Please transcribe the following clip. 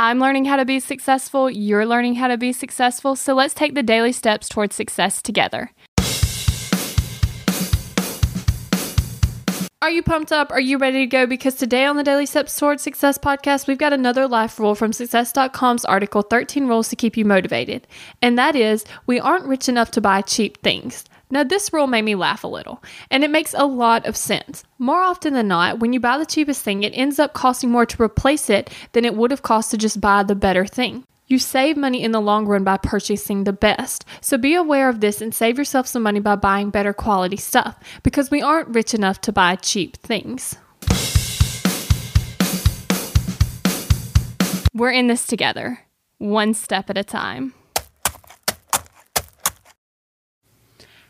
I'm learning how to be successful, you're learning how to be successful, so let's take the daily steps towards success together. Are you pumped up? Are you ready to go? Because today on the Daily Steps Towards Success podcast, we've got another life rule from Success.com's article 13 Rules to Keep You Motivated. And that is, we aren't rich enough to buy cheap things. Now, this rule made me laugh a little, and it makes a lot of sense. More often than not, when you buy the cheapest thing, it ends up costing more to replace it than it would have cost to just buy the better thing. You save money in the long run by purchasing the best. So be aware of this and save yourself some money by buying better quality stuff because we aren't rich enough to buy cheap things. We're in this together, one step at a time.